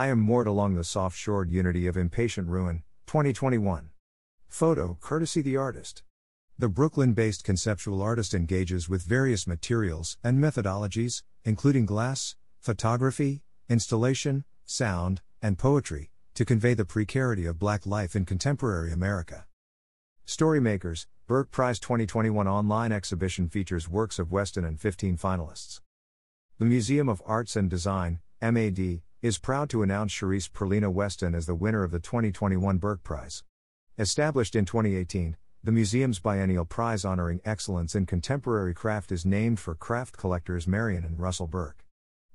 I am moored along the soft shored unity of impatient ruin, 2021. Photo, courtesy the artist. The Brooklyn based conceptual artist engages with various materials and methodologies, including glass, photography, installation, sound, and poetry, to convey the precarity of black life in contemporary America. Storymakers, Burke Prize 2021 online exhibition features works of Weston and 15 finalists. The Museum of Arts and Design, MAD, is proud to announce Charisse Pearlina Weston as the winner of the 2021 Burke Prize. Established in 2018, the museum's biennial prize honoring excellence in contemporary craft is named for craft collectors Marion and Russell Burke.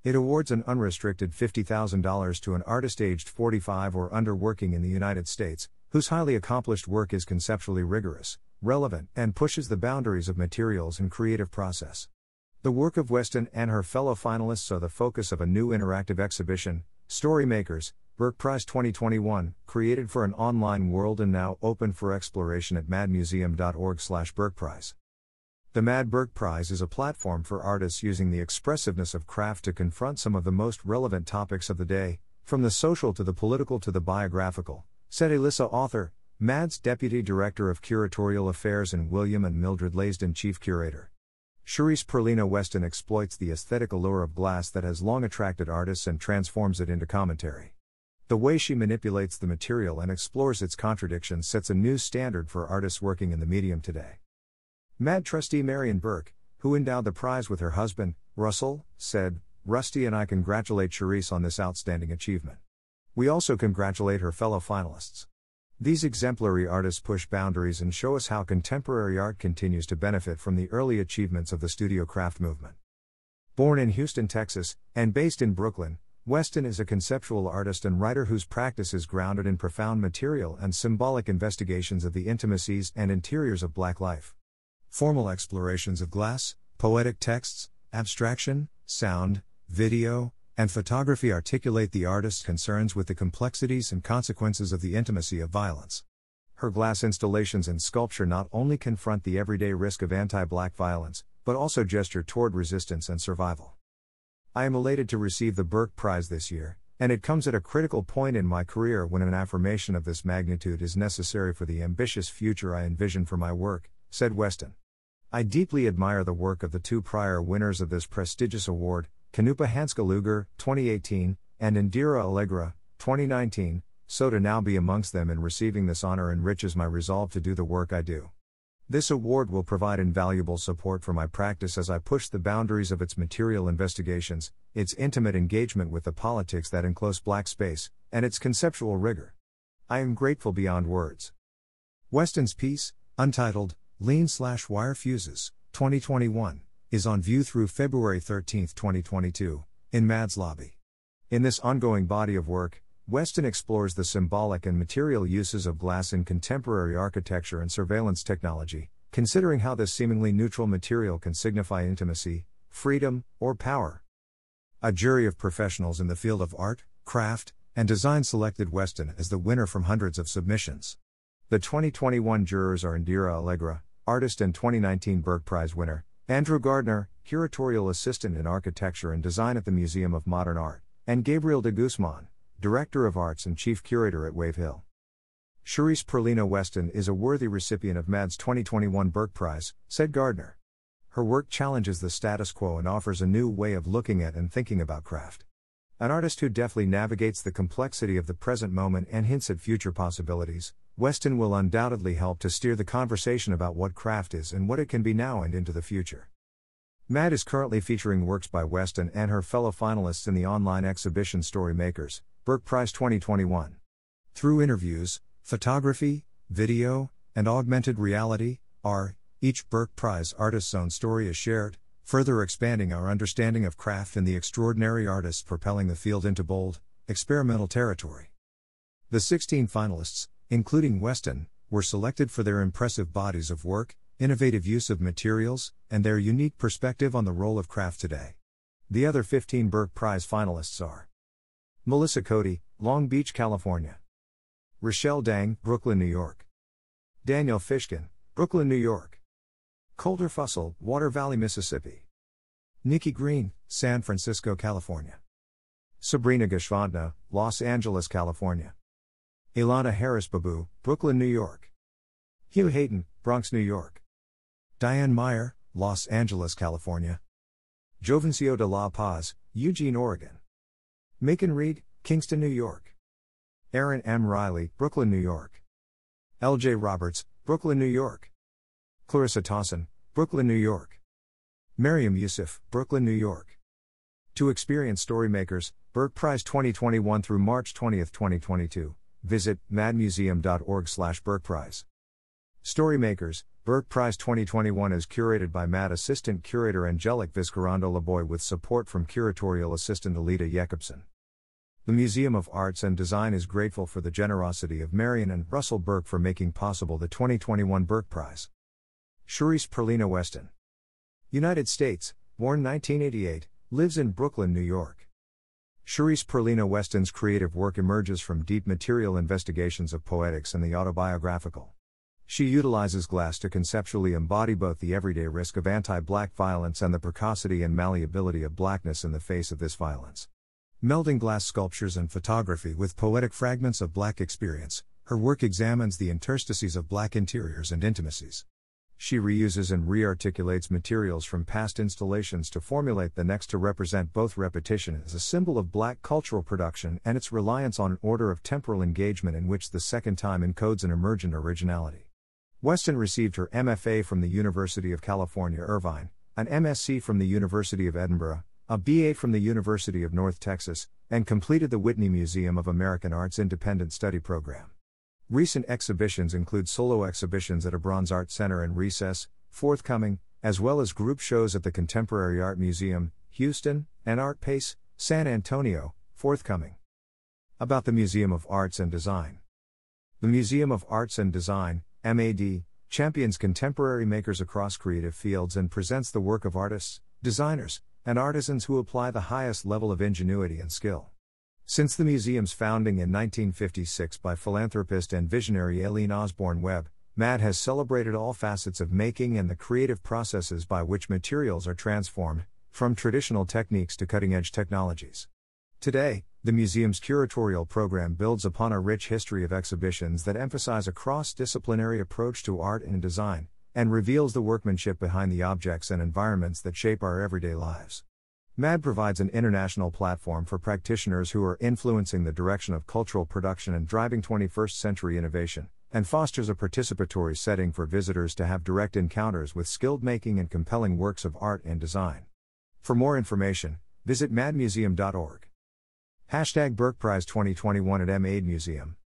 It awards an unrestricted $50,000 to an artist aged 45 or under working in the United States, whose highly accomplished work is conceptually rigorous, relevant, and pushes the boundaries of materials and creative process. The work of Weston and her fellow finalists are the focus of a new interactive exhibition, Storymakers, Burke Prize 2021, created for an online world and now open for exploration at madmuseum.org/burkeprize. The Mad Burke Prize is a platform for artists using the expressiveness of craft to confront some of the most relevant topics of the day, from the social to the political to the biographical, said Elissa Auther, MAD's Deputy Director of Curatorial Affairs and William and Mildred Lasdon Chief Curator. Charisse Pearlina Weston exploits the aesthetic allure of glass that has long attracted artists and transforms it into commentary. The way she manipulates the material and explores its contradictions sets a new standard for artists working in the medium today. MAD trustee Marion Burke, who endowed the prize with her husband, Russell, said, Rusty and I congratulate Charisse on this outstanding achievement. We also congratulate her fellow finalists. These exemplary artists push boundaries and show us how contemporary art continues to benefit from the early achievements of the studio craft movement. Born in Houston, Texas, and based in Brooklyn, Weston is a conceptual artist and writer whose practice is grounded in profound material and symbolic investigations of the intimacies and interiors of black life. Formal explorations of glass, poetic texts, abstraction, sound, video, and photography articulate the artist's concerns with the complexities and consequences of the intimacy of violence. Her glass installations and sculpture not only confront the everyday risk of anti black violence, but also gesture toward resistance and survival. I am elated to receive the Burke Prize this year, and it comes at a critical point in my career when an affirmation of this magnitude is necessary for the ambitious future I envision for my work, said Weston. I deeply admire the work of the two prior winners of this prestigious award, Cannupa Luger, 2018, and Indira Allegra, 2019, so to now be amongst them in receiving this honor enriches my resolve to do the work I do. This award will provide invaluable support for my practice as I push the boundaries of its material investigations, its intimate engagement with the politics that enclose black space, and its conceptual rigor. I am grateful beyond words. Weston's piece, untitled, Lean Slash Wire Fuses, 2021, is on view through February 13, 2022, in MAD's lobby. In this ongoing body of work, Weston explores the symbolic and material uses of glass in contemporary architecture and surveillance technology, considering how this seemingly neutral material can signify intimacy, freedom, or power. A jury of professionals in the field of art, craft, and design selected Weston as the winner from hundreds of submissions. The 2021 jurors are Indira Allegra, artist and 2019 Burke Prize winner, Andrew Gardner, curatorial assistant in architecture and design at the Museum of Modern Art, and Gabriel de Guzman, Director of Arts and Chief Curator at Wave Hill. Charisse Pearlina Weston is a worthy recipient of MAD's 2021 Burke Prize, said Gardner. Her work challenges the status quo and offers a new way of looking at and thinking about craft. An artist who deftly navigates the complexity of the present moment and hints at future possibilities, Weston will undoubtedly help to steer the conversation about what craft is and what it can be now and into the future. MAD is currently featuring works by Weston and her fellow finalists in the online exhibition Story Makers, Burke Prize 2021. Through interviews, photography, video, and augmented reality, our each Burke Prize artist's own story is shared, further expanding our understanding of craft and the extraordinary artists propelling the field into bold, experimental territory. The 16 finalists, including Weston, were selected for their impressive bodies of work, innovative use of materials, and their unique perspective on the role of craft today. The other 15 Burke Prize finalists are Melissa Cody, Long Beach, California. Rochelle Dang, Brooklyn, New York. Daniel Fishkin, Brooklyn, New York. Coulter Fussell, Water Valley, Mississippi. Nikki Green, San Francisco, California. Sabrina Gschwandtner, Los Angeles, California. Ilana Harris-Babou, Brooklyn, New York. Hugh Hayden, Bronx, New York. Diane Meyer, Los Angeles, California. Jovencio de la Paz, Eugene, Oregon. Macon Reed, Kingston, New York. Aaron M. Riley, Brooklyn, New York. L.J. Roberts, Brooklyn, New York. Clarissa Tossin, Brooklyn, New York. Mariam Yusuf, Brooklyn, New York. To experience Storymakers, Burke Prize 2021 through March 20, 2022, visit madmuseum.org slash Burke Prize. Storymakers, Burke Prize 2021 is curated by MAD Assistant Curator Angelik Vizcarrondo Laboy with support from Curatorial Assistant Alita Jacobson. The Museum of Arts and Design is grateful for the generosity of Marion and Russell Burke for making possible the 2021 Burke Prize. Charisse Pearlina Weston. United States, born 1988, lives in Brooklyn, New York. Charisse Pearlina Weston's creative work emerges from deep material investigations of poetics and the autobiographical. She utilizes glass to conceptually embody both the everyday risk of anti black violence and the precocity and malleability of blackness in the face of this violence. Melding glass sculptures and photography with poetic fragments of black experience, her work examines the interstices of black interiors and intimacies. She reuses and rearticulates materials from past installations to formulate the next to represent both repetition as a symbol of black cultural production and its reliance on an order of temporal engagement in which the second time encodes an emergent originality. Weston received her MFA from the University of California, Irvine, an MSc from the University of Edinburgh, a BA from the University of North Texas, and completed the Whitney Museum of American Art's Independent Study Program. Recent exhibitions include solo exhibitions at a Bronze Art Center and Recess, forthcoming, as well as group shows at the Contemporary Art Museum, Houston, and Artpace, San Antonio, forthcoming. About the Museum of Arts and Design. The Museum of Arts and Design, MAD, champions contemporary makers across creative fields and presents the work of artists, designers, and artisans who apply the highest level of ingenuity and skill. Since the museum's founding in 1956 by philanthropist and visionary Aileen Osborne Webb, MAD has celebrated all facets of making and the creative processes by which materials are transformed, from traditional techniques to cutting edge technologies. Today, the museum's curatorial program builds upon a rich history of exhibitions that emphasize a cross disciplinary approach to art and design, and reveals the workmanship behind the objects and environments that shape our everyday lives. MAD provides an international platform for practitioners who are influencing the direction of cultural production and driving 21st century innovation, and fosters a participatory setting for visitors to have direct encounters with skilled making and compelling works of art and design. For more information, visit madmuseum.org. Hashtag Burke Prize 2021 at MAD Museum.